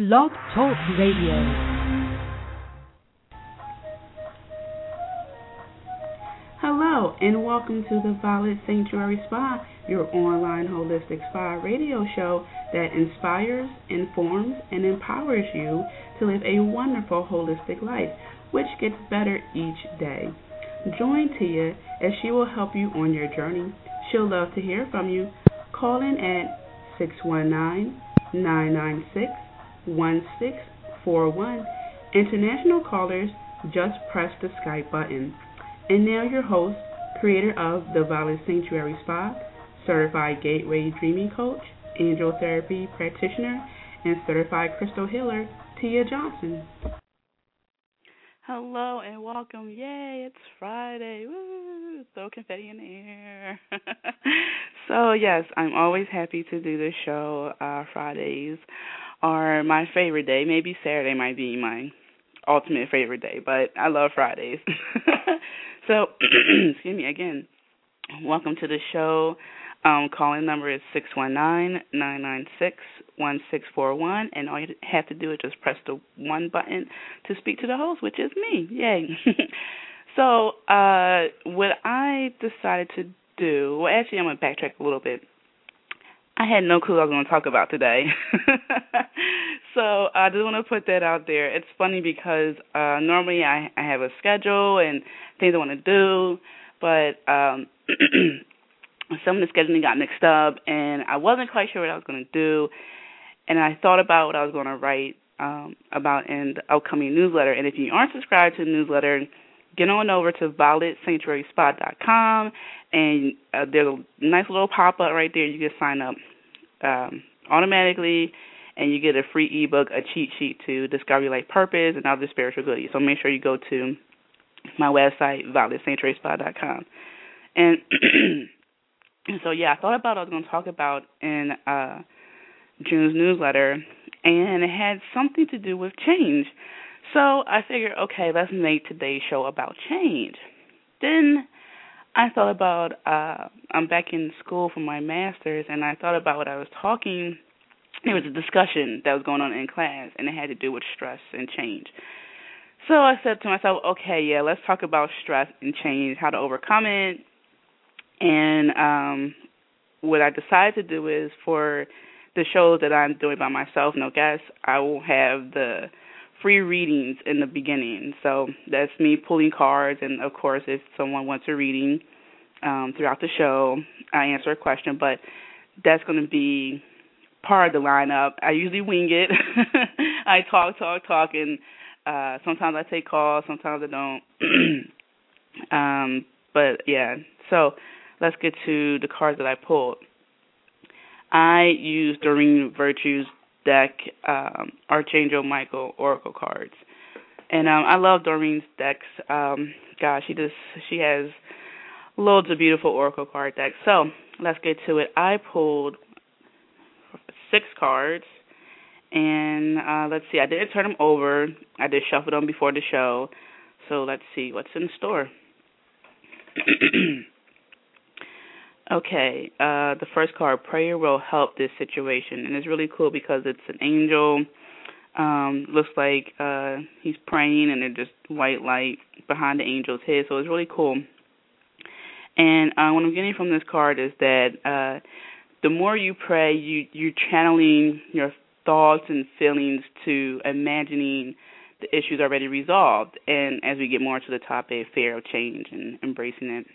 Blog Talk Radio. Hello, and welcome to the Violet Sanctuary Spa, your online holistic spa radio show that inspires, informs, and empowers you to live a wonderful holistic life, which gets better each day. Join Tia as she will help you on your journey. She'll love to hear from you. Call in at 619 996 1641. International callers just press the Skype button. And now your host, creator of the Violet Sanctuary Spa, certified Gateway Dreaming Coach, angel therapy practitioner, and certified crystal healer, Tia Johnson. Hello and welcome. Yay, it's Friday. Woo! So confetti in the air. so, yes, I'm always happy to do this show. Uh, Fridays are my favorite day. Maybe Saturday might be my ultimate favorite day, but I love Fridays. so, excuse me again. Welcome to the show. Um, calling number is six one nine nine nine six one six four one, and all you have to do is just press the one button to speak to the host, which is me. Yay! so, uh, what I decided to do, well, actually, I'm gonna backtrack a little bit. I had no clue I was going to talk about today. so I just want to put that out there. It's funny because uh normally I I have a schedule and things I want to do, but um some of the scheduling got mixed up and I wasn't quite sure what I was going to do. And I thought about what I was going to write um about in the upcoming newsletter. And if you aren't subscribed to the newsletter, get on over to violetsanctuaryspa.com and uh, there's a nice little pop up right there. You can sign up um, automatically, and you get a free ebook, a cheat sheet to discover your life purpose and other spiritual goodies. So make sure you go to my website, violetsanctuaryspa.com. And, so, yeah, I thought about I was going to talk about in uh, June's newsletter, and it had something to do with change. So I figured, okay, let's make today's show about change. Then I thought about uh I'm back in school for my masters and I thought about what I was talking there was a discussion that was going on in class and it had to do with stress and change. So I said to myself, okay, yeah, let's talk about stress and change, how to overcome it. And um what I decided to do is for the shows that I'm doing by myself, no guests, I will have the free readings in the beginning. So that's me pulling cards, and of course, if someone wants a reading um, throughout the show, I answer a question. But that's going to be part of the lineup. I usually wing it. I talk, talk, talk, and uh, sometimes I take calls, sometimes I don't. um, but yeah, so let's get to the cards that I pulled. I used Doreen Virtue's deck, um, Archangel Michael Oracle cards. And um I love Doreen's decks. Um gosh, she just she has loads of beautiful Oracle card decks. So let's get to it. I pulled six cards and uh let's see, I didn't turn them over. I did shuffle them before the show. So let's see what's in store. Okay, uh, the first card, prayer will help this situation, and it's really cool because it's an angel. Um, looks like uh, he's praying, and there's just white light behind the angel's head, so it's really cool. And uh, what I'm getting from this card is that uh, the more you pray, you you're channeling your thoughts and feelings to imagining the issues already resolved. And as we get more to the topic, fear of change and embracing it.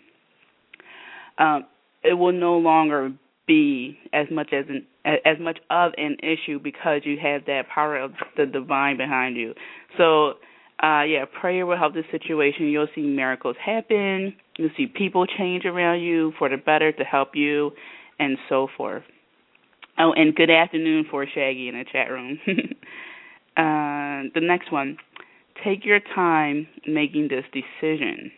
Um, it will no longer be as much as an as much of an issue because you have that power of the divine behind you. So uh yeah, prayer will help the situation. You'll see miracles happen. You'll see people change around you for the better to help you and so forth. Oh, and good afternoon for Shaggy in the chat room. uh the next one. Take your time making this decision.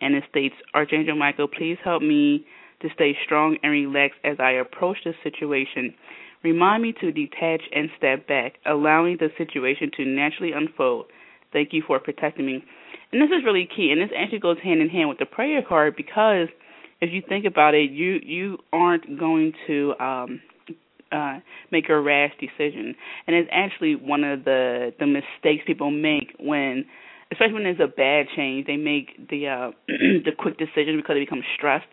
And it states, Archangel Michael, please help me to stay strong and relaxed as I approach the situation. Remind me to detach and step back, allowing the situation to naturally unfold. Thank you for protecting me. And this is really key, and this actually goes hand in hand with the prayer card because if you think about it, you you aren't going to um uh make a rash decision. And it's actually one of the the mistakes people make when especially when there's a bad change, they make the uh the quick decision because they become stressed.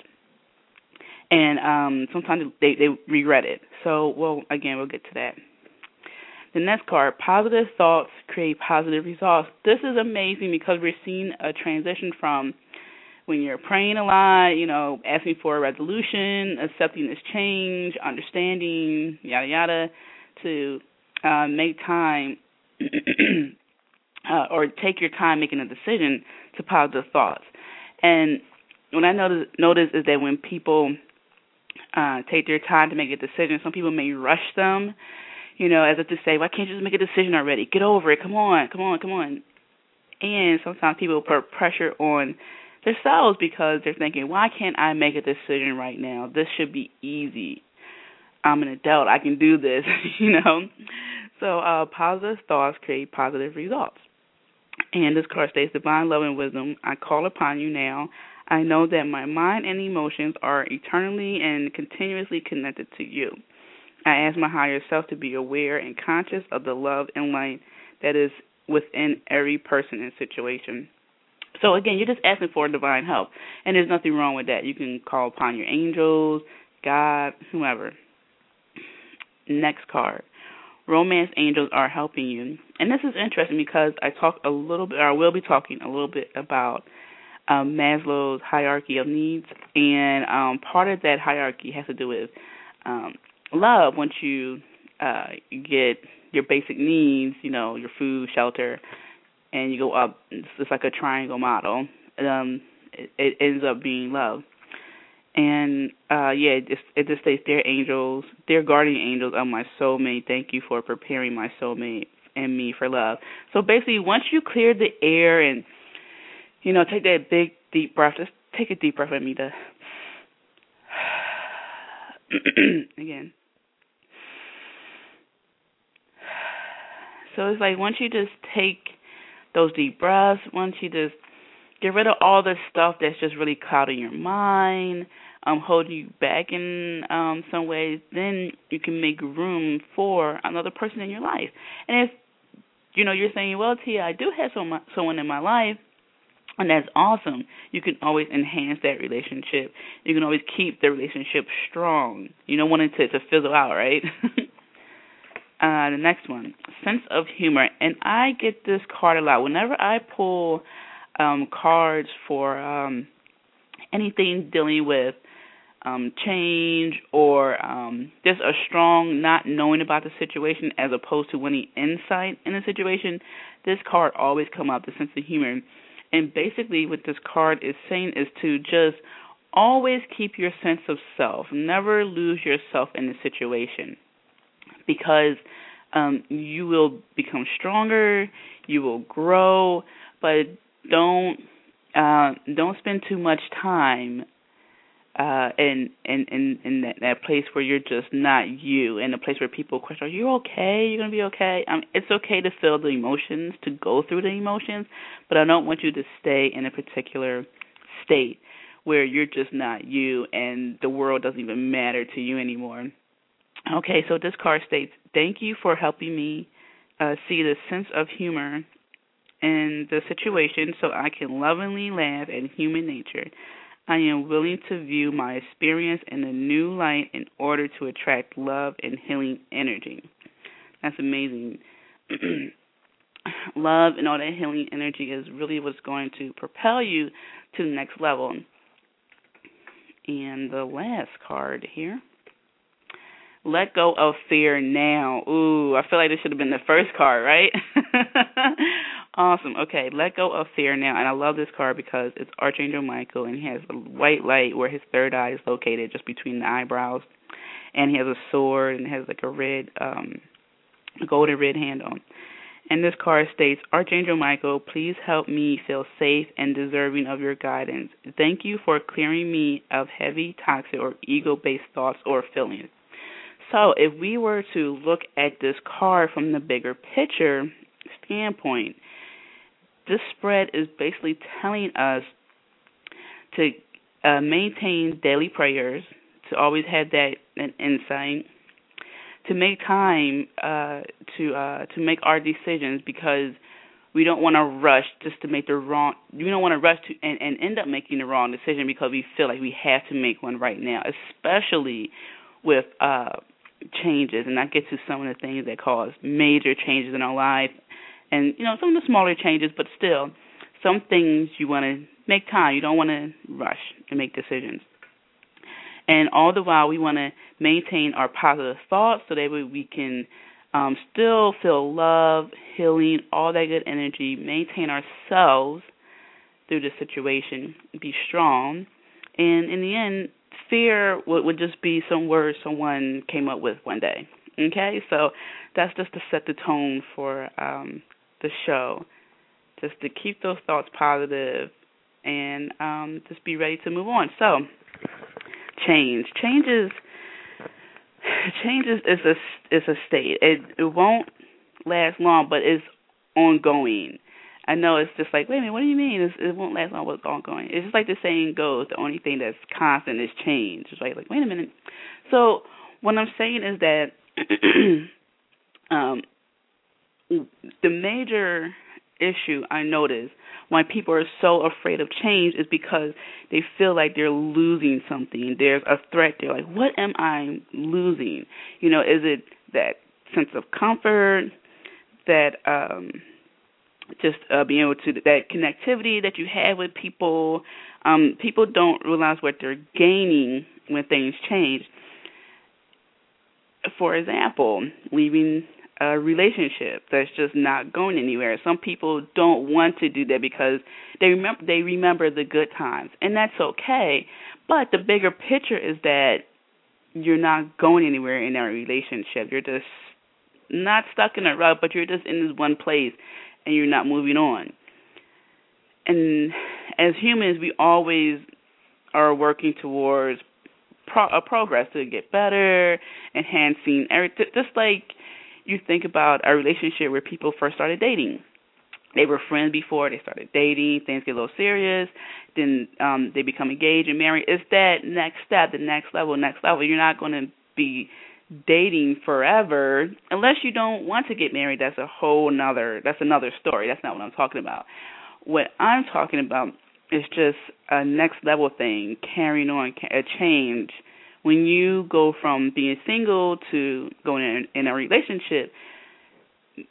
And um sometimes they they regret it. So, well, again, we'll get to that. The next card, positive thoughts create positive results. This is amazing because we're seeing a transition from when you're praying a lot, you know, asking for a resolution, accepting this change, understanding, yada yada, to uh, make time uh, or take your time making a decision to positive thoughts. And what I notice notice is that when people uh, take their time to make a decision, some people may rush them, you know, as if to say, "Why can't you just make a decision already? Get over it. Come on, come on, come on." And sometimes people put pressure on themselves because they're thinking, why can't I make a decision right now? This should be easy. I'm an adult. I can do this, you know. So uh, positive thoughts create positive results. And this card states, Divine love and wisdom, I call upon you now. I know that my mind and emotions are eternally and continuously connected to you. I ask my higher self to be aware and conscious of the love and light that is within every person and situation. So again, you're just asking for divine help, and there's nothing wrong with that. You can call upon your angels, God, whoever. Next card. Romance angels are helping you. And this is interesting because I talk a little bit, or I will be talking a little bit about um, Maslow's hierarchy of needs, and um, part of that hierarchy has to do with um, love. Once you uh, get your basic needs, you know, your food, shelter, and you go up. It's like a triangle model. Um, it, it ends up being love. And uh yeah, it just it just states, "Dear angels, dear guardian angels of my soulmate, thank you for preparing my soulmate and me for love." So basically, once you clear the air and you know take that big deep breath, just take a deep breath with me to again. So it's like once you just take those deep breaths, once you just get rid of all the stuff that's just really clouding your mind, um, holding you back in um some ways, then you can make room for another person in your life. And if you know you're saying, well, Tia, I do have someone someone in my life, and that's awesome. You can always enhance that relationship. You can always keep the relationship strong. You don't want it to, to fizzle out, right? Uh, the next one, sense of humor, and I get this card a lot. Whenever I pull um, cards for um, anything dealing with um, change or um, just a strong not knowing about the situation as opposed to winning insight in the situation, this card always come up the sense of humor. And basically, what this card is saying is to just always keep your sense of self, never lose yourself in the situation because um, you will become stronger, you will grow, but don't uh, don't spend too much time uh in in in that, that place where you're just not you in a place where people question are you okay? You're going to be okay? Um it's okay to feel the emotions to go through the emotions but i don't want you to stay in a particular state where you're just not you and the world doesn't even matter to you anymore. Okay, so this card states, "Thank you for helping me uh, see the sense of humor in the situation, so I can lovingly laugh at human nature. I am willing to view my experience in a new light in order to attract love and healing energy." That's amazing. love and all that healing energy is really what's going to propel you to the next level. And the last card here let go of fear now. Ooh, I feel like this should have been the first card, right? awesome. Okay, let go of fear now. And I love this card because it's Archangel Michael and he has a white light where his third eye is located just between the eyebrows. And he has a sword and has like a red um golden red handle. And this card states, Archangel Michael, please help me feel safe and deserving of your guidance. Thank you for clearing me of heavy, toxic, or ego based thoughts or feelings. So, if we were to look at this card from the bigger picture standpoint, this spread is basically telling us to uh, maintain daily prayers, to always have that an insight, to make time uh to uh to make our decisions because we don't want to rush just to make the wrong we don't want to rush to and, and end up making the wrong decision because we feel like we have to make one right now especially with uh changes. And I get to some of the things that cause major changes in our life and you know some of the smaller changes but still some things you want to make time you don't want to rush and make decisions and all the while we want to maintain our positive thoughts so that we can um, still feel love, healing, all that good energy, maintain ourselves through the situation, be strong. And in the end, fear would, would just be some words someone came up with one day. Okay, so that's just to set the tone for um, the show, just to keep those thoughts positive and um, just be ready to move on. So, change. Change is change is, is a is a state. It it won't last long, but it's ongoing. I know it's just like, wait a minute, what do you mean? It's, it won't last long, but it's ongoing. It's just like the saying goes, the only thing that's constant is change. It's like, like, wait a minute. So what I'm saying is that um, the major issue I notice why people are so afraid of change is because they feel like they're losing something. There's a threat. They're like, what am I losing? You know, is it that sense of comfort, that um just uh, being able to that connectivity that you have with people. Um, people don't realize what they're gaining when things change. For example, leaving a relationship that's just not going anywhere. Some people don't want to do that because they remember they remember the good times, and that's okay. But the bigger picture is that you're not going anywhere in that relationship. You're just not stuck in a rut, but you're just in this one place and you're not moving on. And as humans, we always are working towards pro- a progress to get better, enhancing everything. Just like you think about a relationship where people first started dating. They were friends before they started dating, things get a little serious, then um they become engaged and married. It's that next step, the next level, next level. You're not going to be dating forever unless you don't want to get married. That's a whole another that's another story. That's not what I'm talking about. What I'm talking about is just a next level thing, carrying on a change when you go from being single to going in, in a relationship,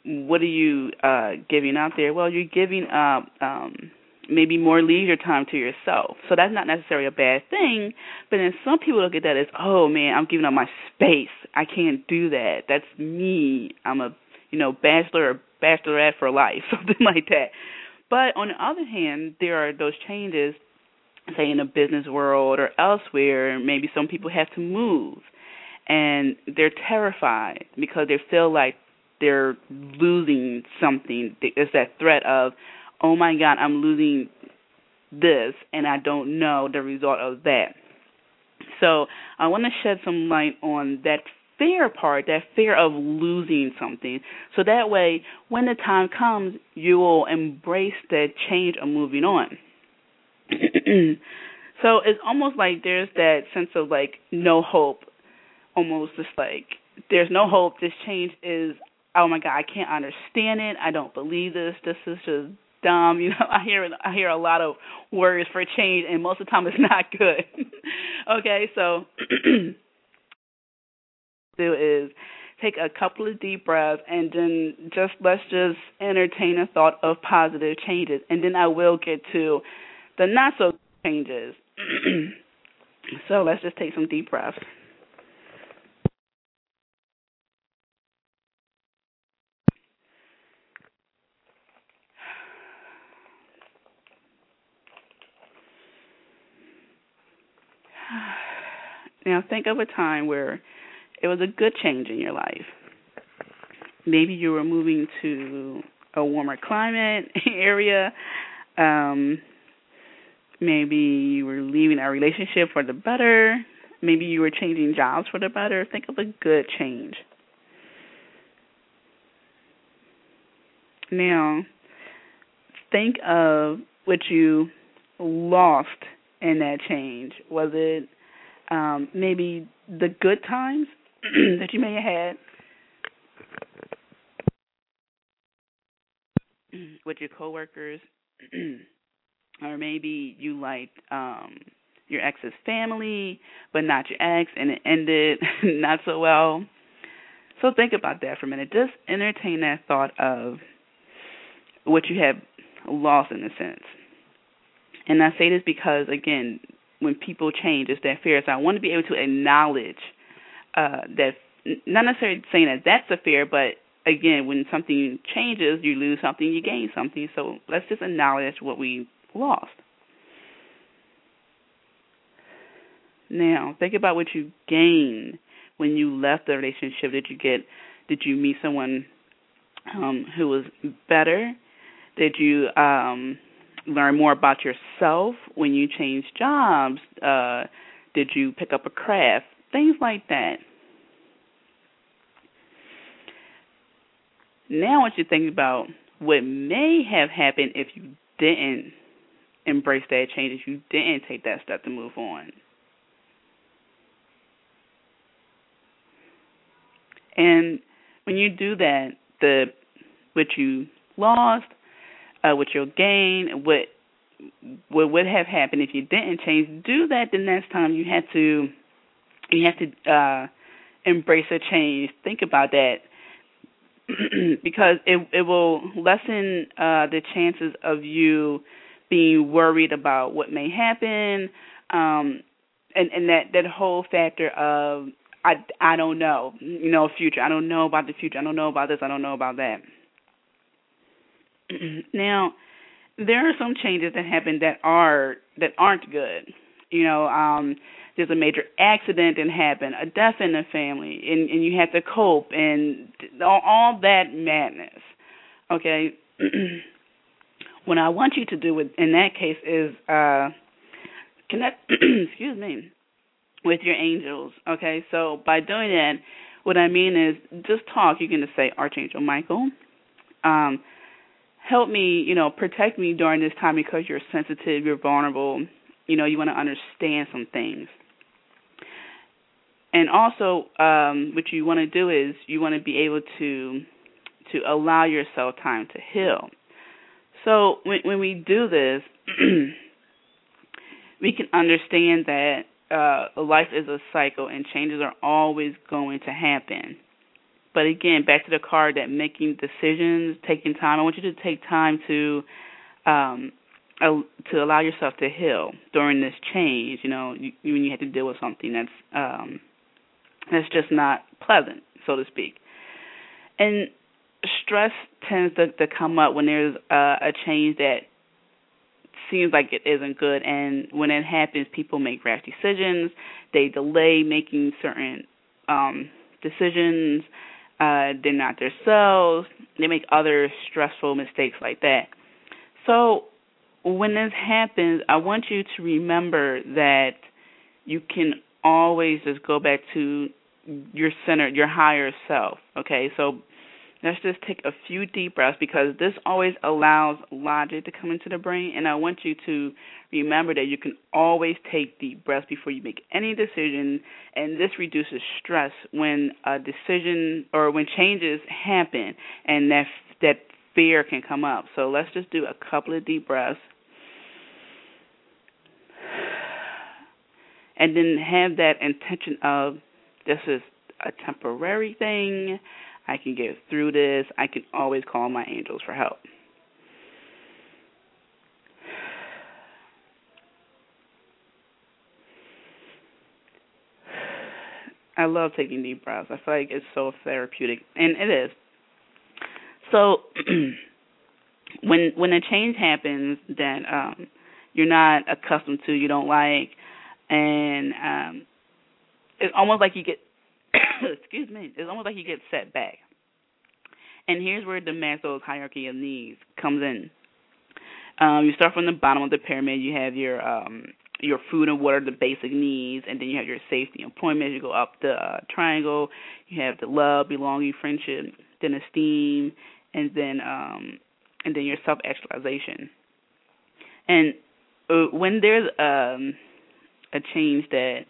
what are you uh giving out there? Well, you're giving up um maybe more leisure time to yourself. So that's not necessarily a bad thing, but then some people look at that as, "Oh man, I'm giving up my space. I can't do that. That's me. I'm a, you know, bachelor or bachelorette for life, something like that." But on the other hand, there are those changes say in a business world or elsewhere, maybe some people have to move and they're terrified because they feel like they're losing something. It's that threat of, oh my God, I'm losing this and I don't know the result of that. So I want to shed some light on that fear part, that fear of losing something. So that way, when the time comes, you will embrace that change of moving on. so it's almost like there's that sense of like no hope, almost just like there's no hope. This change is oh my god, I can't understand it. I don't believe this. This is just dumb. You know, I hear I hear a lot of words for change, and most of the time it's not good. okay, so do is take a couple of deep breaths and then just let's just entertain a thought of positive changes, and then I will get to the not so changes. so let's just take some deep breaths. Now think of a time where it was a good change in your life. Maybe you were moving to a warmer climate area. Um, Maybe you were leaving a relationship for the better. Maybe you were changing jobs for the better. Think of a good change. Now, think of what you lost in that change. Was it um, maybe the good times that you may have had with your coworkers, or maybe you liked um your ex's family, but not your ex, and it ended not so well. So think about that for a minute. Just entertain that thought of what you have lost in a sense. And I say this because, again, when people change, it's that fear. So I want to be able to acknowledge uh, that, not necessarily saying that that's a fear, but again, when something changes, you lose something, you gain something. So let's just acknowledge what we lost. Now, think about what you gained when you left the relationship. Did you get? Did you meet someone um, who was better? Did you um, learn more about yourself when you changed jobs? Uh, did you pick up a craft? Things like that. Now, I want you to think about what may have happened if you didn't embrace that change, if you didn't take that step to move on. And when you do that, the what you lost, uh, what you'll gain, what what would have happened if you didn't change. Do that the next time you have to you have to uh, embrace a change. Think about that because it it will lessen uh, the chances of you being worried about what may happen, um, and and that that whole factor of I I don't know, you know, future. I don't know about the future. I don't know about this. I don't know about that. now, there are some changes that happen that are that aren't good. You know, um there's a major accident that happened, a death in the family, and and you have to cope and all, all that madness. Okay. what I want you to do with in that case is uh connect excuse me with your angels. Okay, so by doing that, what I mean is just talk. You can just say, Archangel Michael, um, help me, you know, protect me during this time because you're sensitive, you're vulnerable, you know, you want to understand some things. And also, um, what you want to do is you want to be able to to allow yourself time to heal. So when when we do this, we can understand that uh, life is a cycle and changes are always going to happen. But again, back to the card that making decisions, taking time. I want you to take time to um, to allow yourself to heal during this change. You know, you, when you have to deal with something that's um, that's just not pleasant, so to speak. And stress tends to, to come up when there's uh, a change that seems like it isn't good. And when it happens, people make rash decisions. They delay making certain um, decisions. Uh, they're not themselves. They make other stressful mistakes like that. So when this happens, I want you to remember that you can always just go back to your center, your higher self. Okay, so Let's just take a few deep breaths because this always allows logic to come into the brain. And I want you to remember that you can always take deep breaths before you make any decision. And this reduces stress when a decision or when changes happen and that, that fear can come up. So let's just do a couple of deep breaths. And then have that intention of this is a temporary thing I can get through this. I can always call my angels for help. I love taking deep breaths. I feel like it's so therapeutic, and it is. So, when when a change happens that um, you're not accustomed to, you don't like, and um, it's almost like you get excuse me, it's almost like you get set back. And here's where the Maslow's hierarchy of needs comes in. Um, you start from the bottom of the pyramid. You have your um, your food and water, the basic needs, and then you have your safety, employment. You go up the uh, triangle. You have the love, belonging, friendship, then esteem, and then um, and then your self actualization. And uh, when there's um, a change that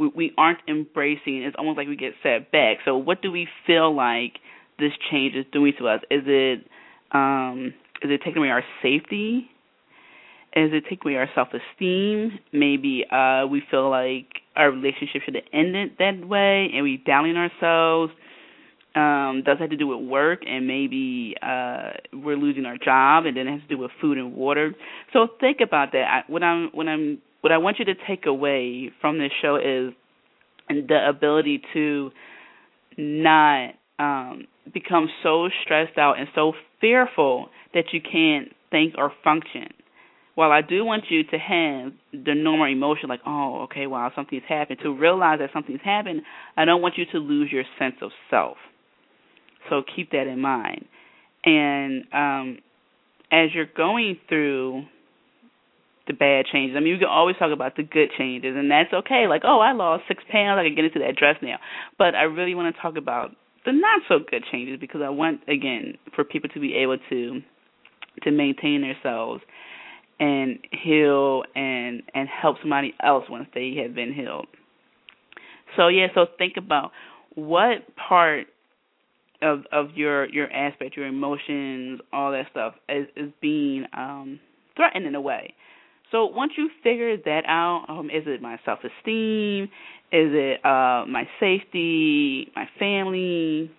we, we aren't embracing. It's almost like we get set back. So, what do we feel like this change is doing to us? Is it um, is it taking away our safety? Is it taking away our self esteem? Maybe uh, we feel like our relationship should have ended that way, and we doubting ourselves. Um, does it have to do with work, and maybe uh, we're losing our job, and then it has to do with food and water. So think about that. I, what I'm what I'm what I want you to take away from this show is the ability to not um, become so stressed out and so fearful that you can't think or function. While I do want you to have the normal emotion, like, oh, okay, wow, something's happened, to realize that something's happened, I don't want you to lose your sense of self. So keep that in mind. And um, as you're going through the bad changes. I mean, we can always talk about the good changes, and that's okay. Like, oh, I lost six pounds. I can get into that dress now. But I really want to talk about the not so good changes because I want, again, for people to be able to to maintain themselves and heal and and help somebody else once they have been healed. So yeah, so think about what part of of your your aspect, your emotions, all that stuff is is being um threatened in a way. So once you figure that out, um, is it my self esteem? Is it uh, my safety, my family,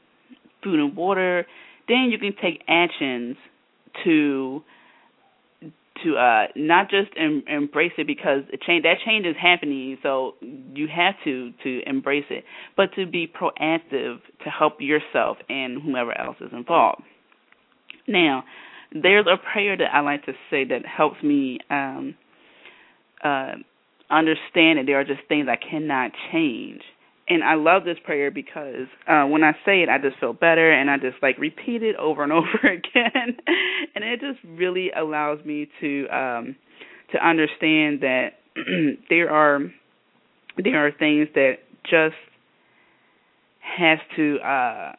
food and water? Then you can take actions to to uh not just em- embrace it because the change that change is happening so you have to to embrace it but to be proactive to help yourself and whomever else is involved now there's a prayer that I like to say that helps me um uh, understand that there are just things I cannot change. And I love this prayer because uh, when I say it, I just feel better, and I just like repeat it over and over again, and it just really allows me to um, to understand that there are there are things that just has to uh,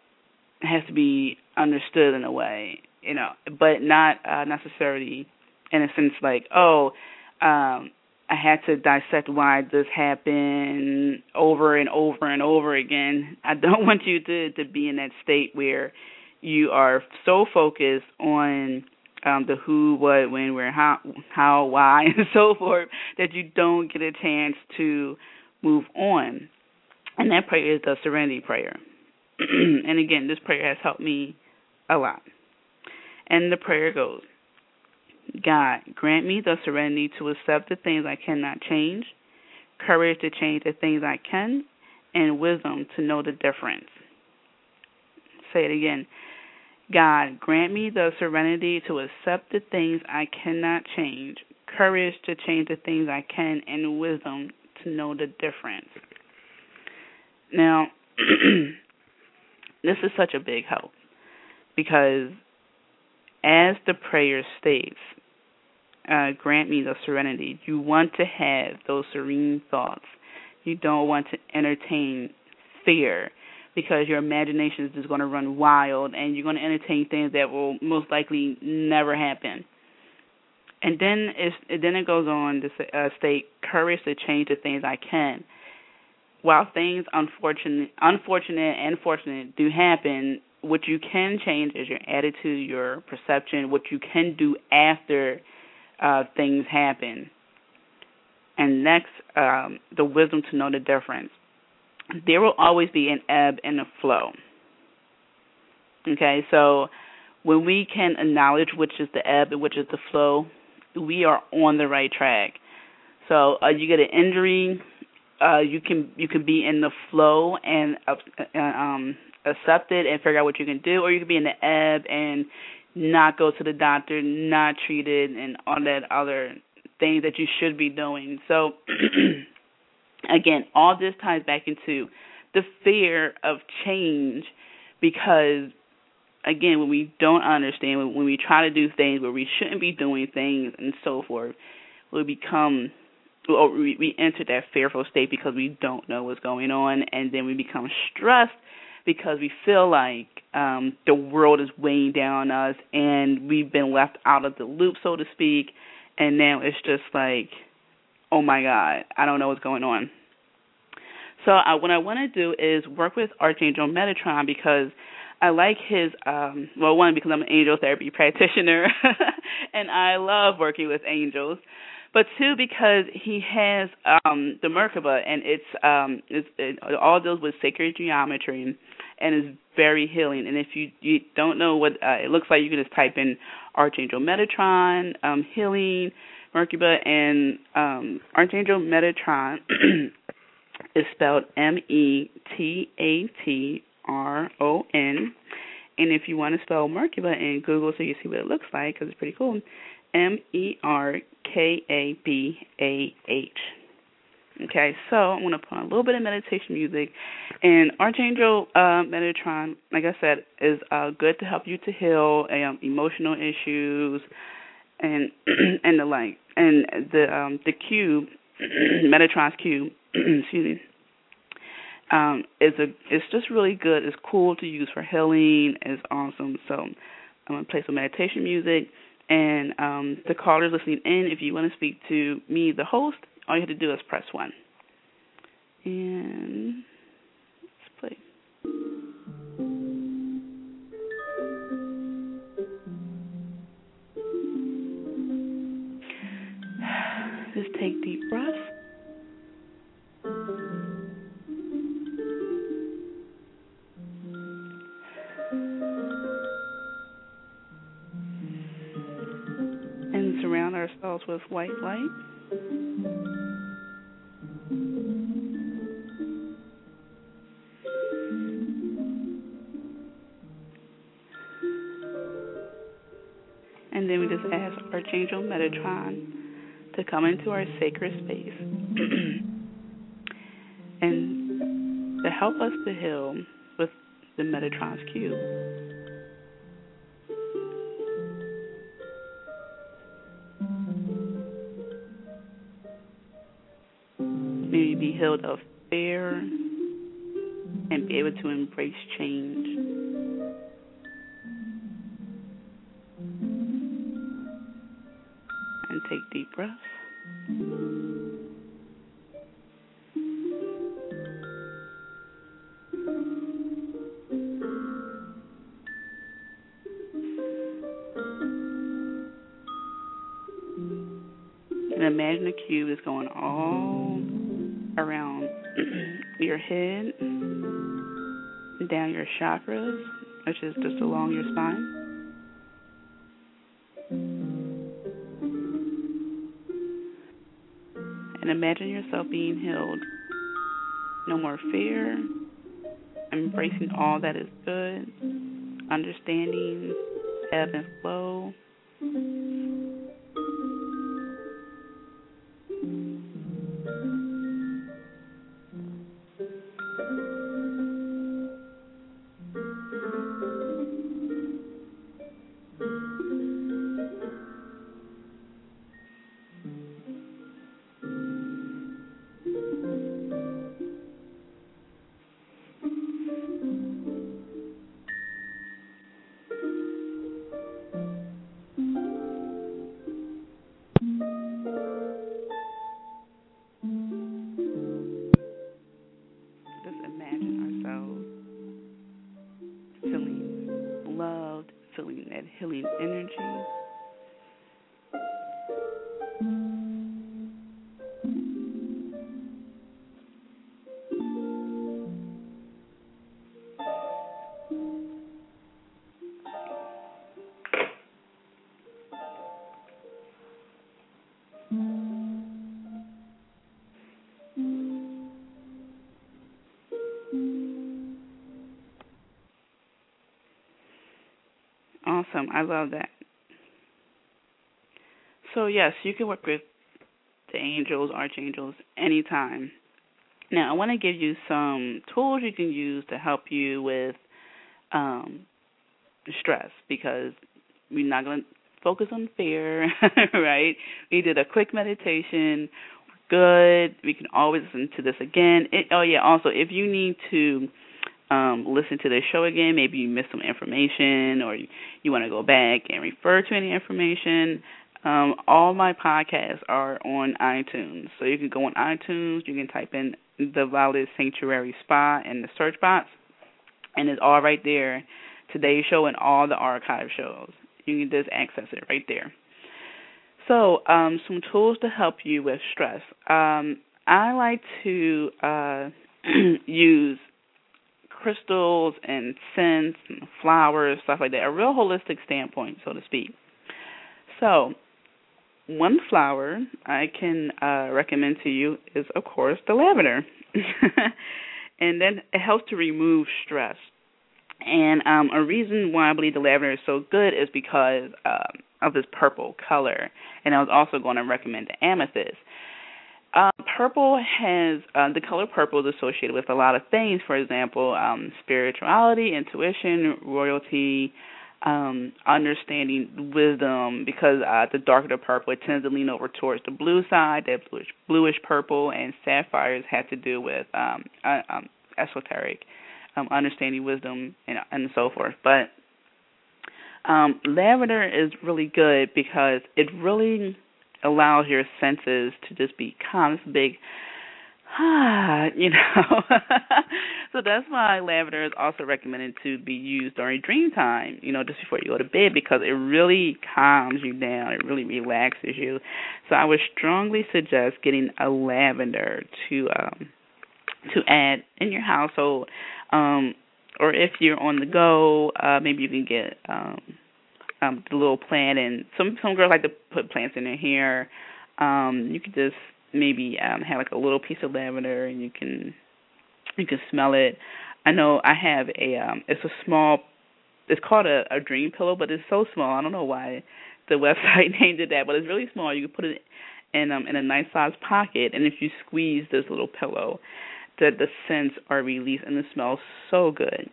has to be understood in a way, you know, but not uh, necessarily in a sense like oh um I had to dissect why this happened over and over and over again. I don't want you to to be in that state where you are so focused on um the who, what, when, where, how, how, why, and so forth that you don't get a chance to move on. And that prayer is the serenity prayer. and again, this prayer has helped me a lot. And the prayer goes God, grant me the serenity to accept the things I cannot change, courage to change the things I can, and wisdom to know the difference. Say it again. God, grant me the serenity to accept the things I cannot change, courage to change the things I can, and wisdom to know the difference. Now, this is such a big help because as the prayer states, uh, grant me the serenity. You want to have those serene thoughts. You don't want to entertain fear because your imagination is just going to run wild and you're going to entertain things that will most likely never happen. And then it's, then it goes on to say, uh, state courage to change the things I can. While things unfortunate, unfortunate and fortunate do happen, what you can change is your attitude, your perception, what you can do after uh, things happen. And next, um, the wisdom to know the difference. There will always be an ebb and a flow. Okay, so when we can acknowledge which is the ebb and which is the flow, we are on the right track. So uh, you get an injury, uh, you can you can be in the flow and uh, um, accept it and figure out what you can do, or you can be in the ebb and not go to the doctor, not treated, and all that other things that you should be doing. So, again, all this ties back into the fear of change because, again, when we don't understand, when we try to do things where we shouldn't be doing things and so forth, we become we, we enter that fearful state because we don't know what's going on, and then we become stressed because we feel like um, the world is weighing down on us and we've been left out of the loop, so to speak. And now it's just like, oh my God, I don't know what's going on. So uh, what I want to do is work with Archangel Metatron because I like his um well one because I'm an angel therapy practitioner and I love working with angels but two because he has um the Merkaba and it's um it's it all deals with sacred geometry and is very healing. And if you you don't know what uh, it looks like you can just type in Archangel Metatron um healing Merkaba and um Archangel Metatron is spelled M E T A T R O N. And if you want to spell Merkaba in Google so you see what it looks like because it's pretty cool M E R K A B A H. Okay, so I'm going to put on a little bit of meditation music. And Archangel uh, Metatron, like I said, is uh, good to help you to heal um, emotional issues and and the like. And the um, the cube, Metatron's cube, excuse me, um, is a it's just really good. It's cool to use for healing. It's awesome. So I'm gonna play some meditation music and um, the callers listening in, if you want to speak to me, the host, all you have to do is press one. And let's play. Just take deep breaths. Ourselves with white light. And then we just ask Archangel Metatron to come into our sacred space and to help us to heal with the Metatron's cube. Healed of fear and be able to embrace change. And take deep breaths. Down your chakras, which is just along your spine. And imagine yourself being healed. No more fear, embracing all that is good, understanding ebb and flow. Awesome. I love that. So, yes, you can work with the angels, archangels, anytime. Now, I want to give you some tools you can use to help you with um, stress because we're not going to focus on fear, right? We did a quick meditation. Good. We can always listen to this again. It, oh, yeah, also, if you need to um, listen to the show again. Maybe you missed some information or you, you want to go back and refer to any information. Um, all my podcasts are on iTunes, so you can go on iTunes. You can type in the Violet Sanctuary Spa in the search box, and it's all right there. Today's show and all the archive shows. You can just access it right there. So, um, some tools to help you with stress. Um, I like to uh, use crystals and scents and flowers, stuff like that, a real holistic standpoint, so to speak. So, one flower I can uh, recommend to you is, of course, the lavender. and then it helps to remove stress. And um, a reason why I believe the lavender is so good is because um, of this purple color. And I was also going to recommend the amethyst. Uh, purple has uh, the color purple is associated with a lot of things. For example, um, spirituality, intuition, royalty, um, understanding, wisdom. Because uh, the darker the purple, it tends to lean over towards the blue side. That bluish, bluish purple, and sapphires have to do with um, uh, um, esoteric, um, understanding, wisdom, and and so forth. But um, lavender is really good because it really allows your senses to just be calm. It's big, ah, you know. so that's why lavender is also recommended to be used during dream time, you know, just before you go to bed because it really calms you down. It really relaxes you. So I would strongly suggest getting a lavender to um to add in your household. Um or if you're on the go, uh maybe you can get um um the little plant and some some girls like to put plants in their hair. Um you could just maybe um have like a little piece of lavender and you can you can smell it. I know I have a um it's a small it's called a, a dream pillow but it's so small. I don't know why the website named it that, but it's really small. You can put it in um in a nice sized pocket and if you squeeze this little pillow the the scents are released and it smells so good.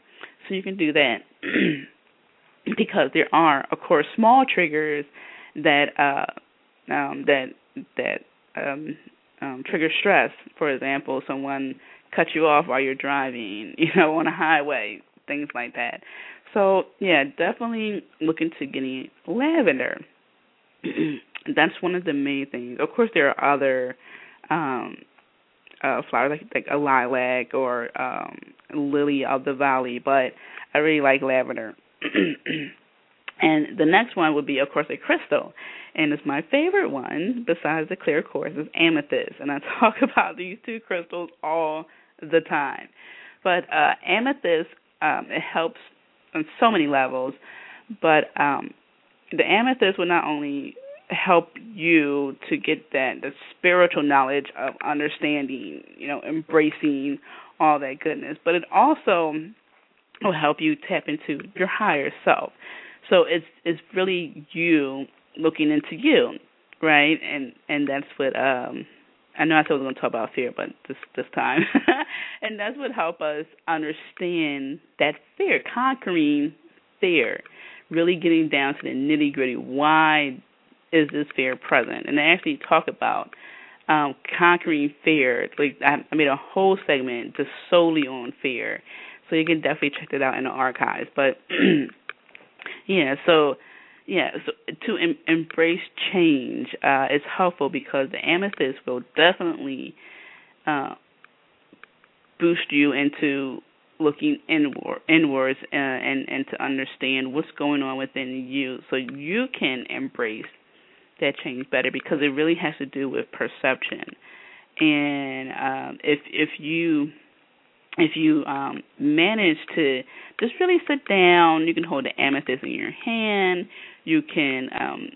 So you can do that. because there are, of course, small triggers that uh, um, that that um, um, trigger stress. For example, someone cuts you off while you're driving, you know, on a highway, things like that. So yeah, definitely look into getting lavender. That's one of the main things. Of course, there are other um, uh, flowers like, like a lilac or um, lily of the valley, but I really like lavender. and the next one would be, of course, a crystal. And it's my favorite one, besides the clear quartz, is amethyst. And I talk about these two crystals all the time. But uh, amethyst, um, it helps on so many levels. But um, the amethyst will not only help you to get that the spiritual knowledge of understanding, you know, embracing all that goodness, but it also will help you tap into your higher self. So it's it's really you looking into you, right? And and that's what um I know I said I was going to talk about fear, but this this time, and that's what help us understand that fear, conquering fear, really getting down to the nitty gritty. Why is this fear present? And I actually talk about um conquering fear. Like I, I made a whole segment just solely on fear, so you can definitely check that out in the archives. But yeah, so yeah, so to em- embrace change uh, is helpful because the amethyst will definitely uh, boost you into looking inward, inwards uh, and and to understand what's going on within you, so you can embrace that change better because it really has to do with perception. And um, if if you if you um, manage to just really sit down, you can hold the amethyst in your hand. You can um,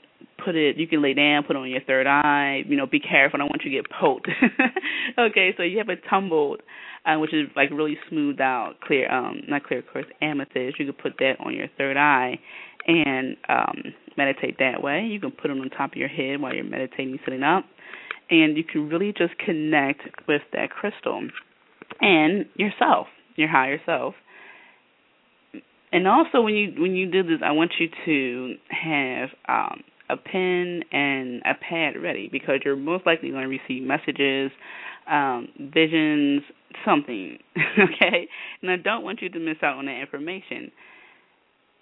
put it. You can lay down, put it on your third eye. You know, be careful. I don't want you to get poked. okay, so you have a tumbled, uh, which is like really smoothed out, clear. Um, not clear, of course, amethyst. You can put that on your third eye and um, meditate that way. You can put it on top of your head while you're meditating, sitting up, and you can really just connect with that crystal and yourself, your higher self. And also, when you when you do this, I want you to have um, a pen and a pad ready because you're most likely going to receive messages, um, visions, something. okay, and I don't want you to miss out on that information.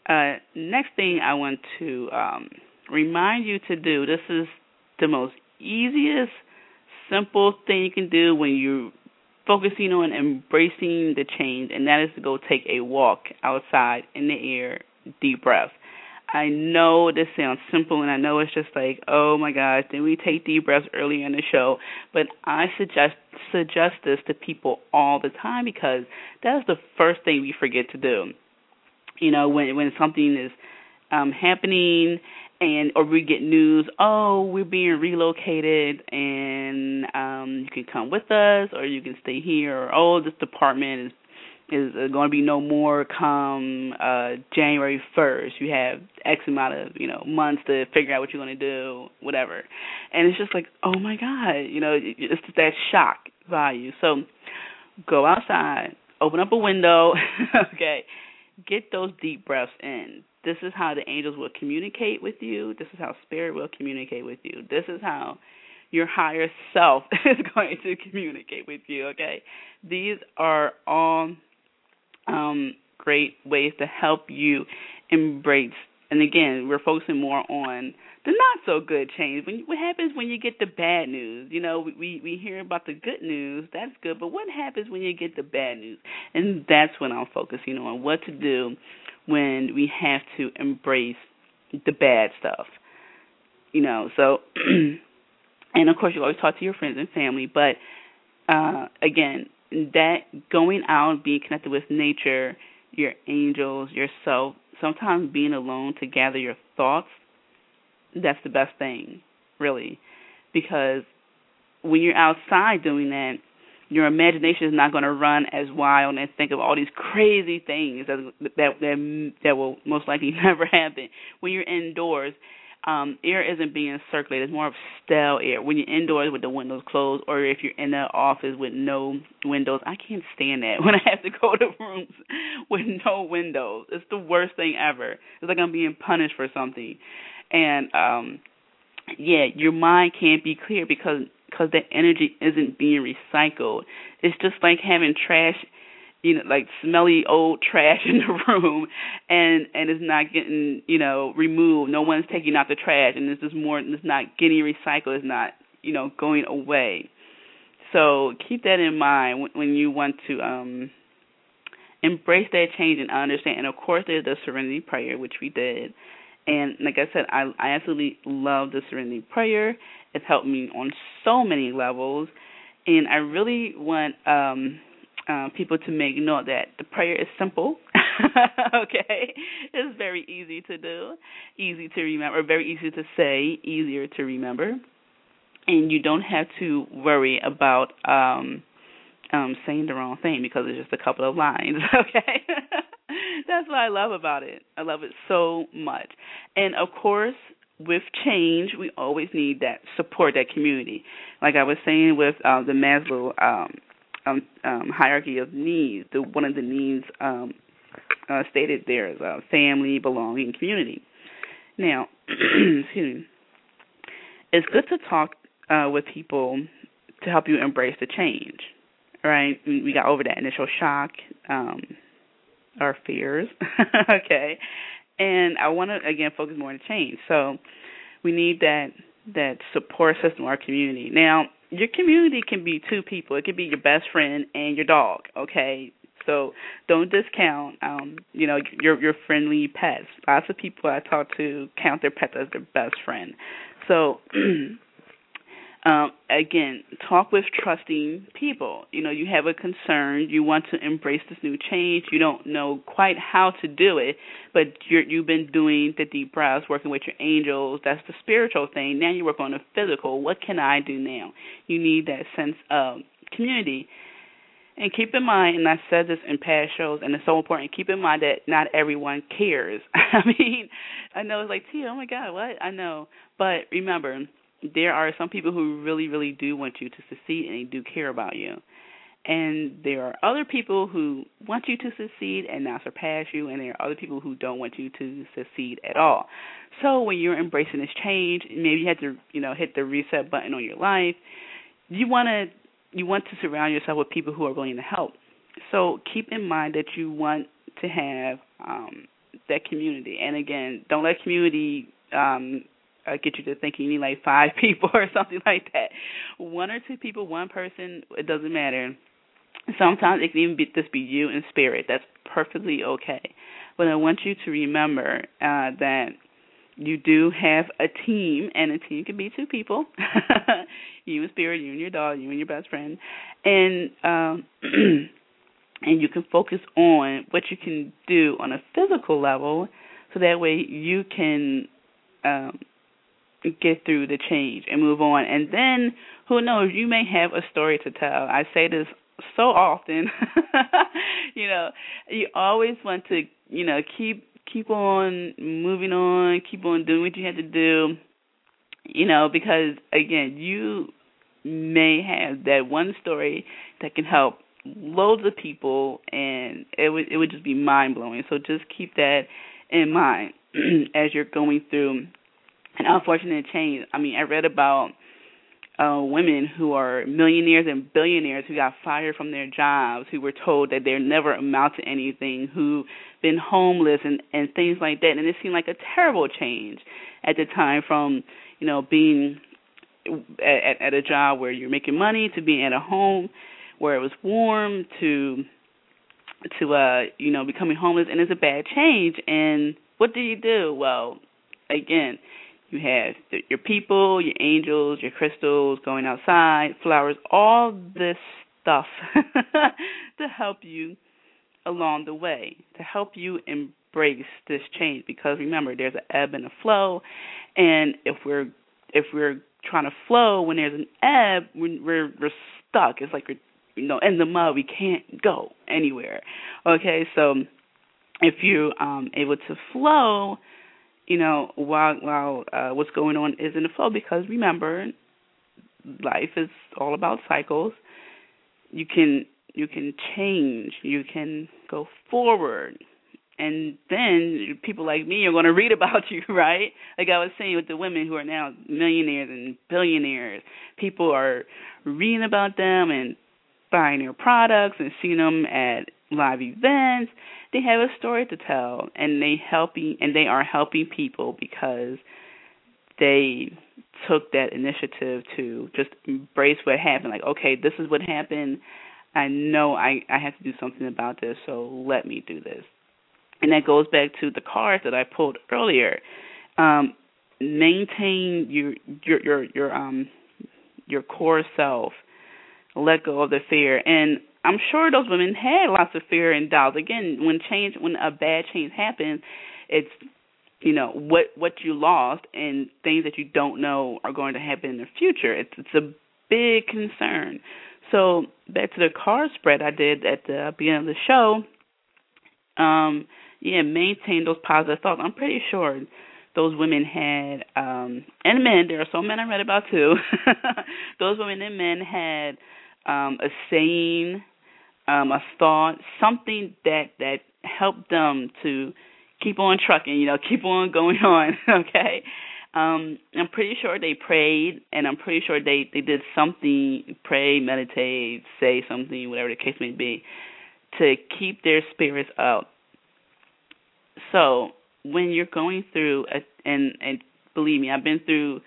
Uh, next thing I want to um, remind you to do. This is the most easiest, simple thing you can do when you're focusing on embracing the change, and that is to go take a walk outside in the air, deep breath. I know this sounds simple, and I know it's just like, oh my gosh, did we take deep breaths earlier in the show? But I suggest suggest this to people all the time because that's the first thing we forget to do. You know, when when something is um happening and or we get news, oh, we're being relocated and um you can come with us or you can stay here or oh, this department is is going to be no more come uh January 1st. You have X amount of, you know, months to figure out what you're going to do, whatever. And it's just like, oh my god, you know, it's just that shock value. So go outside, open up a window, okay? Get those deep breaths in. This is how the angels will communicate with you. This is how spirit will communicate with you. This is how your higher self is going to communicate with you, okay? These are all um, great ways to help you embrace. And again, we're focusing more on the not so good change. When what happens when you get the bad news? You know, we we hear about the good news. That's good, but what happens when you get the bad news? And that's when I'm focusing on what to do when we have to embrace the bad stuff. You know, so and of course you always talk to your friends and family, but uh again, that going out, being connected with nature, your angels, yourself, sometimes being alone to gather your thoughts, that's the best thing, really. Because when you're outside doing that, your imagination is not going to run as wild and think of all these crazy things that that that, that will most likely never happen. When you're indoors, um, air isn't being circulated. It's more of stale air. When you're indoors with the windows closed, or if you're in the office with no windows, I can't stand that. When I have to go to rooms with no windows, it's the worst thing ever. It's like I'm being punished for something. And um, yeah, your mind can't be clear because because the energy isn't being recycled. It's just like having trash you know like smelly old trash in the room and and it's not getting you know removed. No one's taking out the trash and this is more it's not getting recycled. It's not you know going away. So keep that in mind when, when you want to um embrace that change and understand. And of course there's the serenity prayer which we did. And like I said, I I absolutely love the Serenity Prayer. It's helped me on so many levels, and I really want um uh, people to make note that the prayer is simple. okay, it's very easy to do, easy to remember, very easy to say, easier to remember, and you don't have to worry about um, um, saying the wrong thing because it's just a couple of lines. Okay, that's what I love about it. I love it so much, and of course. With change, we always need that support, that community. Like I was saying with uh, the Maslow um, um, um, hierarchy of needs. The one of the needs um, uh, stated there is uh, family, belonging, community. Now, excuse me. It's good to talk uh, with people to help you embrace the change. Right? We got over that initial shock, um, our fears. okay, and I want to again focus more on the change. So we need that that support system, in our community. Now, your community can be two people. It could be your best friend and your dog. Okay, so don't discount, um, you know, your your friendly pets. Lots of people I talk to count their pets as their best friend. So Um, again, talk with trusting people. You know, you have a concern, you want to embrace this new change, you don't know quite how to do it, but you're, you've been doing the deep breaths, working with your angels. That's the spiritual thing. Now you work on the physical. What can I do now? You need that sense of community. And keep in mind, and I said this in past shows, and it's so important. Keep in mind that not everyone cares. I mean, I know it's like, Tia, oh my God, what? I know, but remember, there are some people who really, really do want you to succeed and they do care about you. And there are other people who want you to succeed and not surpass you, and there are other people who don't want you to succeed at all. So when you're embracing this change, maybe you have to, you know, hit the reset button on your life. You want to you want to surround yourself with people who are willing to help. So keep in mind that you want to have um, that community. And again, don't let community um, uh, get you to thinking you need like five people or something like that. One or two people, one person, it doesn't matter. Sometimes it can even be just be you in spirit. That's perfectly okay. But I want you to remember uh, that you do have a team, and a team can be two people. you and spirit, you and your dog, you and your best friend, and um, and you can focus on what you can do on a physical level, so that way you can um, get through the change and move on. And then who knows, you may have a story to tell. I say this so often. you know, you always want to, you know, keep keep on moving on, keep on doing what you have to do. You know, because again, you may have that one story that can help loads of people and it would it would just be mind blowing. So just keep that in mind as you're going through an unfortunate change. I mean, I read about uh women who are millionaires and billionaires who got fired from their jobs, who were told that they're never amount to anything, who been homeless and and things like that. And it seemed like a terrible change at the time from, you know, being at at a job where you're making money to being at a home where it was warm to to uh you know becoming homeless and it's a bad change and what do you do well again you have your people, your angels, your crystals, going outside, flowers, all this stuff to help you along the way, to help you embrace this change. Because remember, there's an ebb and a flow, and if we're if we're trying to flow when there's an ebb, we're we're, we're stuck. It's like we're you know in the mud. We can't go anywhere. Okay, so if you um able to flow you know, while while uh, what's going on is in the flow. Because remember, life is all about cycles. You can you can change. You can go forward. And then people like me are going to read about you, right? Like I was saying with the women who are now millionaires and billionaires, people are reading about them and buying their products and seeing them at live events. They have a story to tell and they helping and they are helping people because they took that initiative to just embrace what happened. Like okay this is what happened. I know i i have to do something about this so let me do this. And that goes back to the cards that i pulled earlier. Um maintain your your your your um your core self. Let go of the fear. And I'm sure those women had lots of fear and doubt. Again, when change, when a bad change happens, it's you know what what you lost and things that you don't know are going to happen in the future. It's it's a big concern. So back to the card spread I did at the beginning of the show. Um, yeah, maintain those positive thoughts. I'm pretty sure those women had um and men, there are some men I read about too. those women and men had um a saying um, a thought, something that that helped them to keep on trucking, you know, keep on going on. Okay, um, I'm pretty sure they prayed, and I'm pretty sure they they did something, pray, meditate, say something, whatever the case may be, to keep their spirits up. So when you're going through, a, and and believe me, I've been through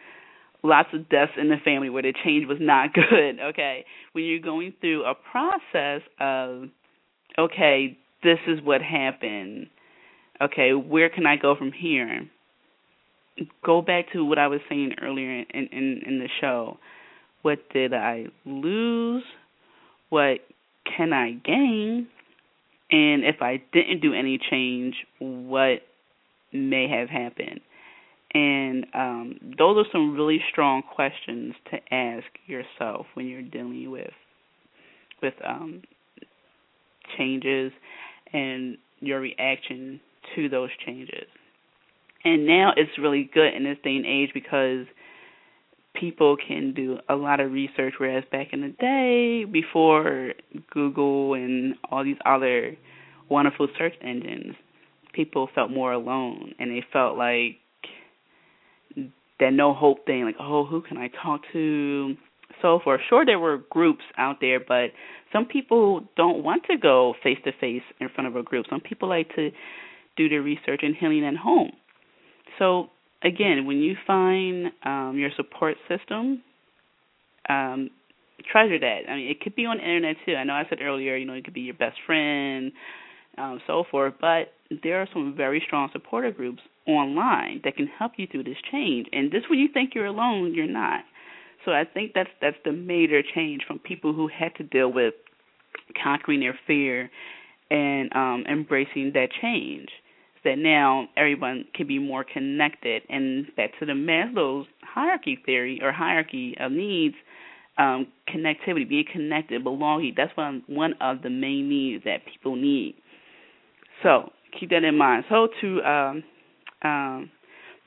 lots of deaths in the family where the change was not good, okay? When you're going through a process of okay, this is what happened. Okay, where can I go from here? Go back to what I was saying earlier in in, in the show. What did I lose? What can I gain? And if I didn't do any change, what may have happened? And um, those are some really strong questions to ask yourself when you're dealing with with um, changes and your reaction to those changes. And now it's really good in this day and age because people can do a lot of research, whereas back in the day, before Google and all these other wonderful search engines, people felt more alone and they felt like that no hope thing, like, oh, who can I talk to? So for sure there were groups out there, but some people don't want to go face to face in front of a group. Some people like to do their research and healing at home. So again, when you find um, your support system, um, treasure that. I mean, it could be on the internet too. I know I said earlier, you know, it could be your best friend, um, so forth. But there are some very strong supporter groups online that can help you through this change. And just when you think you're alone, you're not. So I think that's that's the major change from people who had to deal with conquering their fear and um embracing that change. That now everyone can be more connected and back to the Maslow's hierarchy theory or hierarchy of needs, um, connectivity, being connected, belonging, that's one one of the main needs that people need. So keep that in mind. So to um um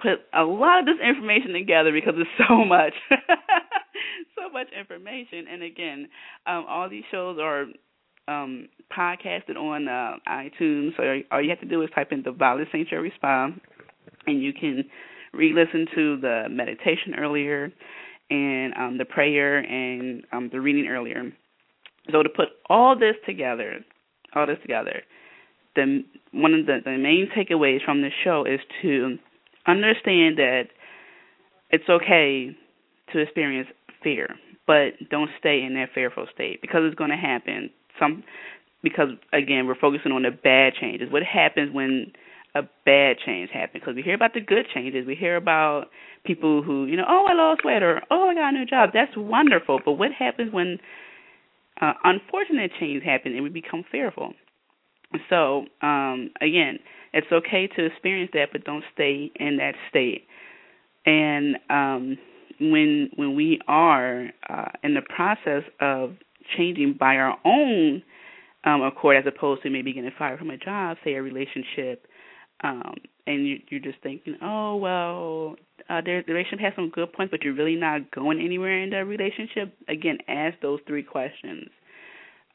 put a lot of this information together because it's so much so much information. And again um all these shows are um podcasted on uh iTunes. So all you have to do is type in the Violet Sanctuary Spa and you can re-listen to the meditation earlier and um the prayer and um the reading earlier. So to put all this together all this together the one of the, the main takeaways from this show is to understand that it's okay to experience fear, but don't stay in that fearful state because it's going to happen. Some because again we're focusing on the bad changes. What happens when a bad change happens? Because we hear about the good changes. We hear about people who you know, oh I lost weight or oh I got a new job. That's wonderful. But what happens when uh, unfortunate change happen and we become fearful? So um, again, it's okay to experience that, but don't stay in that state. And um, when when we are uh, in the process of changing by our own um, accord, as opposed to maybe getting fired from a job, say a relationship, um, and you, you're just thinking, oh well, uh, the relationship has some good points, but you're really not going anywhere in that relationship. Again, ask those three questions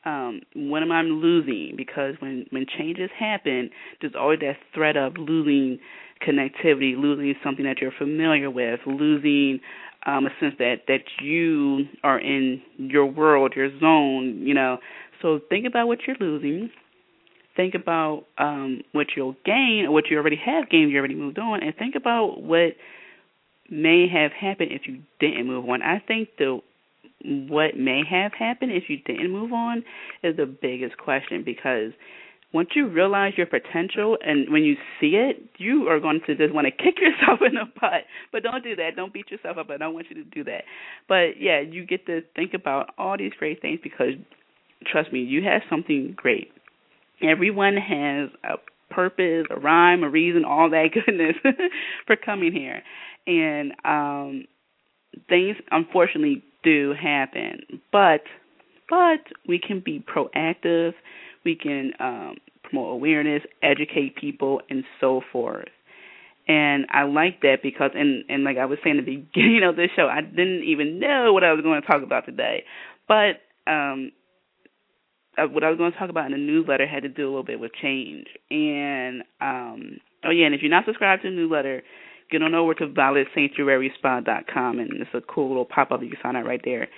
um, what am I losing? Because when when changes happen, there's always that threat of losing connectivity, losing something that you're familiar with, losing um, a sense that that you are in your world, your zone. You know, so think about what you're losing. Think about um, what you'll gain, or what you already have gained. You already moved on, and think about what may have happened if you didn't move on. I think the what may have happened if you didn't move on is the biggest question because once you realize your potential and when you see it, you are going to just want to kick yourself in the butt. But don't do that. Don't beat yourself up. I don't want you to do that. But yeah, you get to think about all these great things because trust me, you have something great. Everyone has a purpose, a rhyme, a reason, all that goodness for coming here. And um things unfortunately do happen. But but we can be proactive, we can um, promote awareness, educate people, and so forth. And I like that because, and and like I was saying at the beginning of this show, I didn't even know what I was going to talk about today, but um, uh, what I was going to talk about in the newsletter had to do a little bit with change. And um, oh yeah, and if you're not subscribed to the newsletter, get on over to violetsanctuaryspa.com, and it's a cool little pop up. You can sign up right there.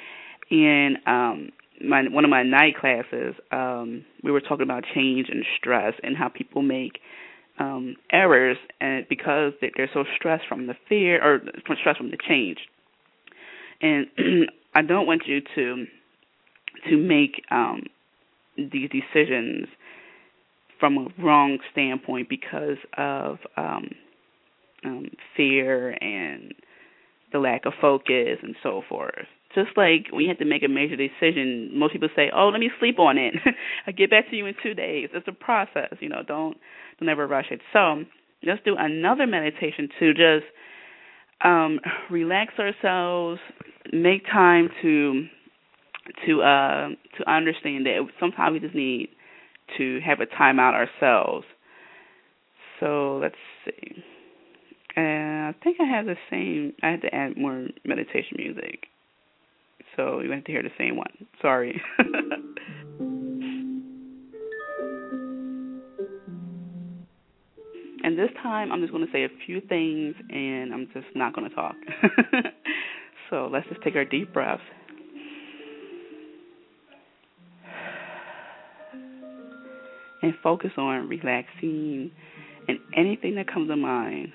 And um, my one of my night classes, um, we were talking about change and stress and how people make um, errors, and because they're so stressed from the fear or from stress from the change. And I don't want you to to make um, these decisions from a wrong standpoint because of um, um, fear and the lack of focus and so forth. Just like when you have to make a major decision, most people say, "Oh, let me sleep on it. I'll get back to you in two days." It's a process, you know. Don't don't ever rush it. So let's do another meditation to just um, relax ourselves, make time to to uh, to understand that sometimes we just need to have a time out ourselves. So let's see. I think I have the same. I had to add more meditation music, so you have to hear the same one. Sorry. and this time, I'm just going to say a few things, and I'm just not going to talk. so let's just take our deep breaths. And focus on relaxing and anything that comes to mind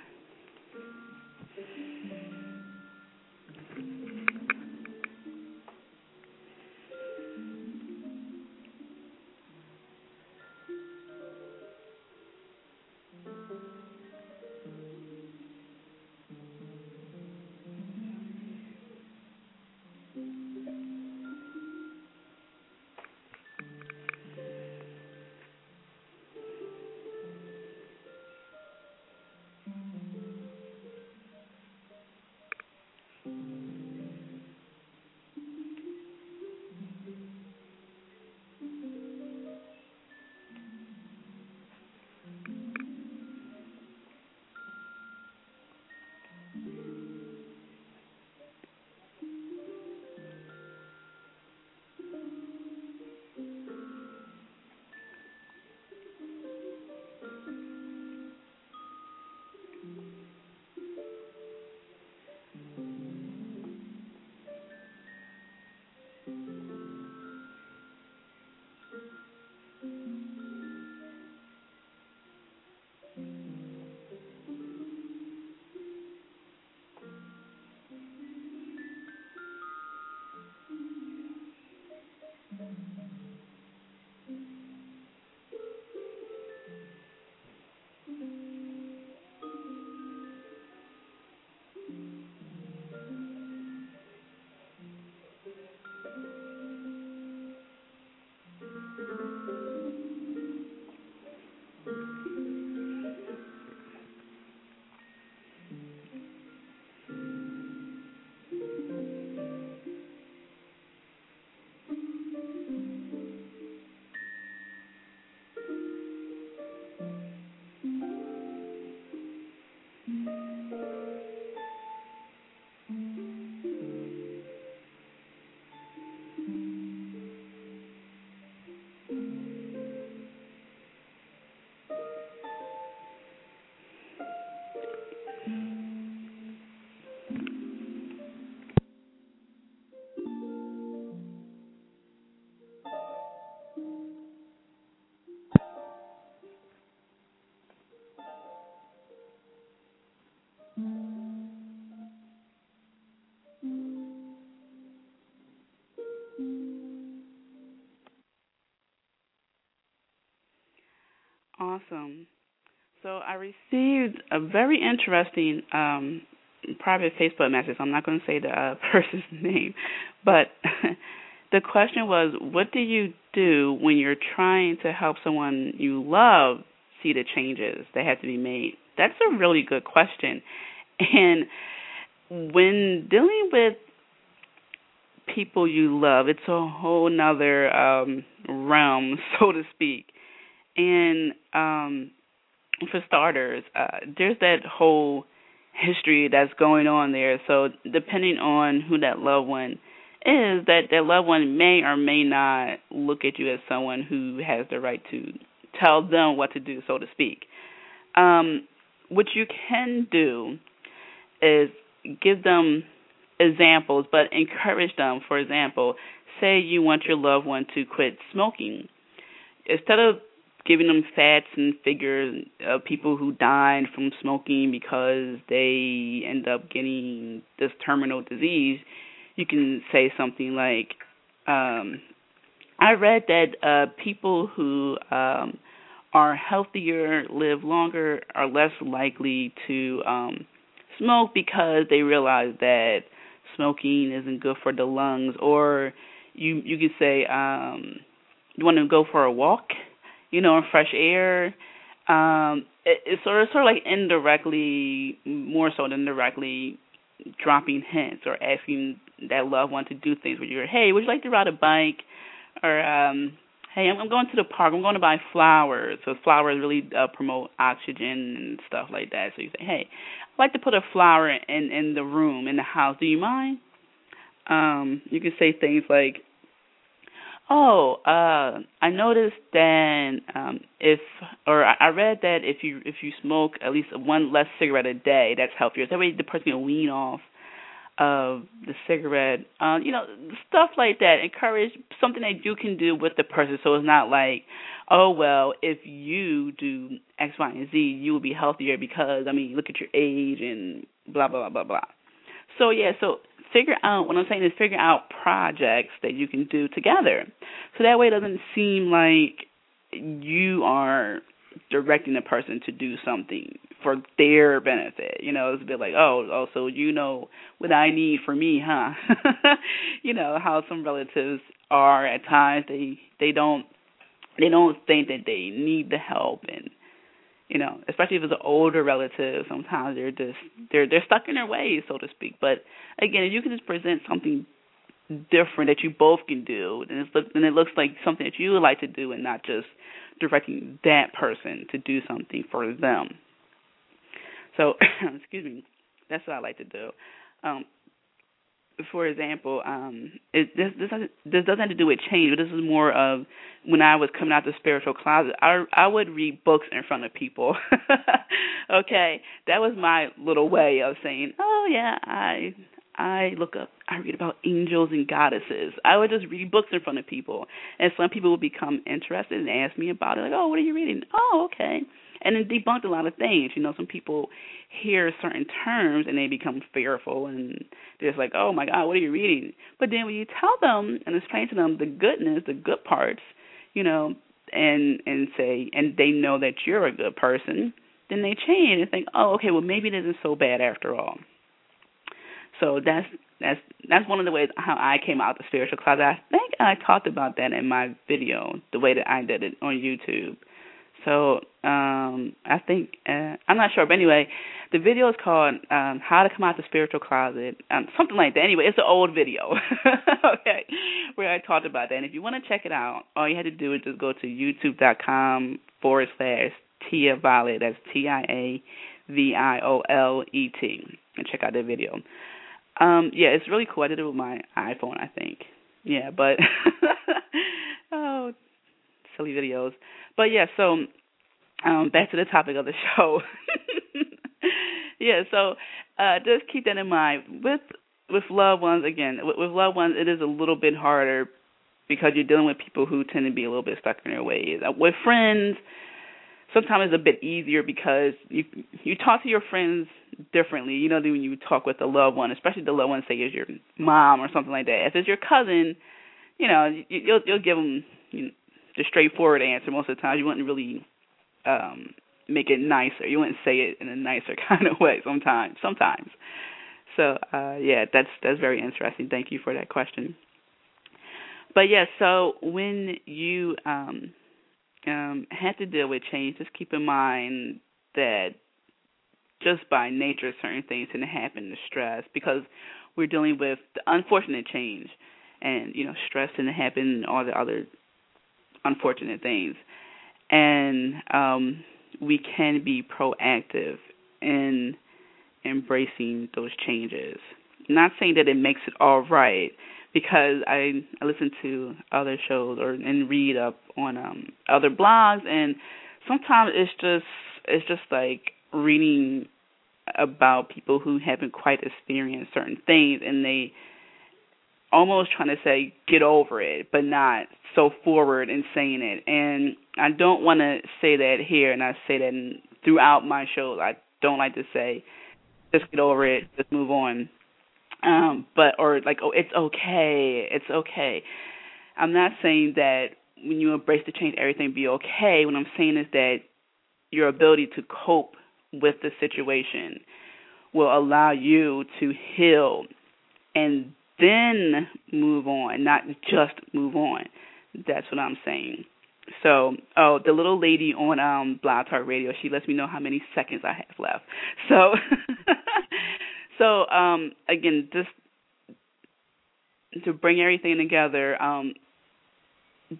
Awesome. So I received a very interesting um, private Facebook message. I'm not going to say the uh, person's name, but the question was, what do you do when you're trying to help someone you love see the changes that have to be made? That's a really good question. And when dealing with people you love, it's a whole nother um, realm, so to speak. And um, for starters, uh, there's that whole history that's going on there. So depending on who that loved one is, that that loved one may or may not look at you as someone who has the right to tell them what to do, so to speak. Um, what you can do is give them examples, but encourage them. For example, say you want your loved one to quit smoking. Instead of giving them facts and figures of people who died from smoking because they end up getting this terminal disease, you can say something like, um, I read that uh, people who um, are healthier, live longer, are less likely to um, smoke because they realize that smoking isn't good for the lungs. Or you you could say, um, you want to go for a walk you know, fresh air. Um, it, it's sort of sort of like indirectly, more so than directly, dropping hints or asking that loved one to do things with you're, Hey, would you like to ride a bike? Or um, hey, I'm, I'm going to the park. I'm going to buy flowers. So flowers really uh, promote oxygen and stuff like that. So you say, hey, I'd like to put a flower in in the room in the house. Do you mind? Um, you can say things like, Oh, uh, I noticed that um, if, or I read that if you if you smoke at least one less cigarette a day, that's healthier. That way, the person can wean off of the cigarette. Uh, you know, stuff like that. Encourage something that you can do with the person, so it's not like, oh well, if you do X, Y, and Z, you will be healthier because I mean, look at your age and blah blah blah blah blah. So yeah, so figure out what I'm saying is figure out projects that you can do together. So that way it doesn't seem like you are directing a person to do something for their benefit. You know, it's a bit like, oh, oh, so you know what I need for me, huh? you know how some relatives are at times. They they don't they don't think that they need the help and you know, especially if it's an older relative, sometimes they're just they're they're stuck in their ways, so to speak. But again, if you can just present something different that you both can do, then it's look, then it looks like something that you would like to do, and not just directing that person to do something for them. So, excuse me, that's what I like to do. Um, for example, um, it, this this this doesn't have to do with change, but this is more of when I was coming out the spiritual closet. I I would read books in front of people. okay, that was my little way of saying, oh yeah, I I look up, I read about angels and goddesses. I would just read books in front of people, and some people would become interested and ask me about it. Like, oh, what are you reading? Oh, okay and it debunked a lot of things. You know, some people hear certain terms and they become fearful and they're just like, oh my God, what are you reading? But then when you tell them and explain to them the goodness, the good parts, you know, and and say and they know that you're a good person, then they change and think, oh, okay, well maybe it isn't so bad after all. So that's that's that's one of the ways how I came out the spiritual closet. I think I talked about that in my video, the way that I did it on YouTube. So um I think uh, I'm not sure, but anyway, the video is called um How to Come Out the Spiritual Closet, um something like that. Anyway, it's an old video, okay, where I talked about that. And if you want to check it out, all you had to do is just go to YouTube.com forward slash Tia Violet. That's T I A V I O L E T, and check out that video. Um yeah, it's really cool. I did it with my iPhone, I think. Yeah, but silly videos. But yeah, so um, back to the topic of the show. yeah, so uh, just keep that in mind. With with loved ones, again, with, with loved ones, it is a little bit harder because you're dealing with people who tend to be a little bit stuck in their ways. Uh, with friends, sometimes it's a bit easier because you you talk to your friends differently. You know, when you talk with a loved one, especially the loved one, say is your mom or something like that. If it's your cousin, you know, you, you'll you'll give them you know, the straightforward answer most of the time. You wouldn't really um make it nicer. You wouldn't say it in a nicer kind of way sometimes. Sometimes. So uh yeah, that's that's very interesting. Thank you for that question. But yeah, so when you um um have to deal with change, just keep in mind that just by nature certain things tend to happen to stress because we're dealing with the unfortunate change and you know stress to happen all the other unfortunate things and um we can be proactive in embracing those changes. Not saying that it makes it all right, because I I listen to other shows or and read up on um other blogs, and sometimes it's just it's just like reading about people who haven't quite experienced certain things, and they almost trying to say get over it, but not so forward in saying it. And I don't want to say that here, and I say that throughout my shows. I don't like to say just get over it, just move on. Um, but or like, oh, it's okay, it's okay. I'm not saying that when you embrace the change, everything be okay. What I'm saying is that your ability to cope with the situation will allow you to heal and then move on, not just move on. That's what I'm saying. So, oh, the little lady on um Blog Talk Radio, she lets me know how many seconds I have left. So, so um again, just to bring everything together, um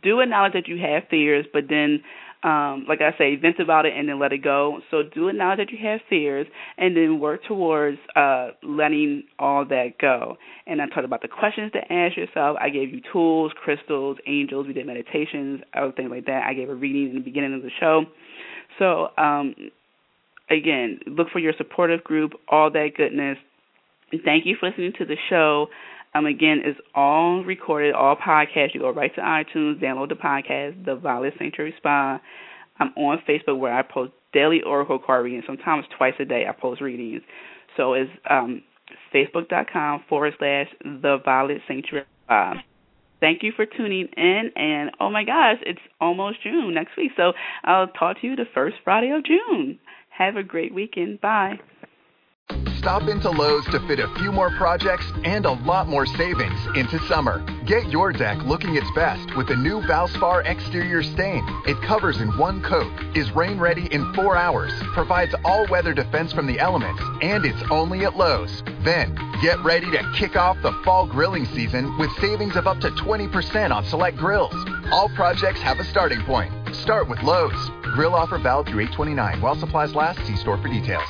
do acknowledge that you have fears, but then um, like I say, vent about it and then let it go. So do it now that you have fears and then work towards uh, letting all that go. And I talked about the questions to ask yourself. I gave you tools, crystals, angels. We did meditations, other things like that. I gave a reading in the beginning of the show. So um, again, look for your supportive group, all that goodness. Thank you for listening to the show. Um, again, it's all recorded, all podcasts. You go right to iTunes, download the podcast, The Violet Sanctuary Spa. I'm on Facebook where I post daily oracle card readings. Sometimes twice a day I post readings. So it's um, facebook.com forward slash The Violet Sanctuary Spa. Thank you for tuning in. And oh my gosh, it's almost June next week. So I'll talk to you the first Friday of June. Have a great weekend. Bye. Stop into Lowe's to fit a few more projects and a lot more savings into summer. Get your deck looking its best with the new Valspar exterior stain. It covers in one coat, is rain ready in four hours, provides all weather defense from the elements, and it's only at Lowe's. Then, get ready to kick off the fall grilling season with savings of up to 20% on select grills. All projects have a starting point. Start with Lowe's. Grill offer valid through 829 while supplies last. See store for details.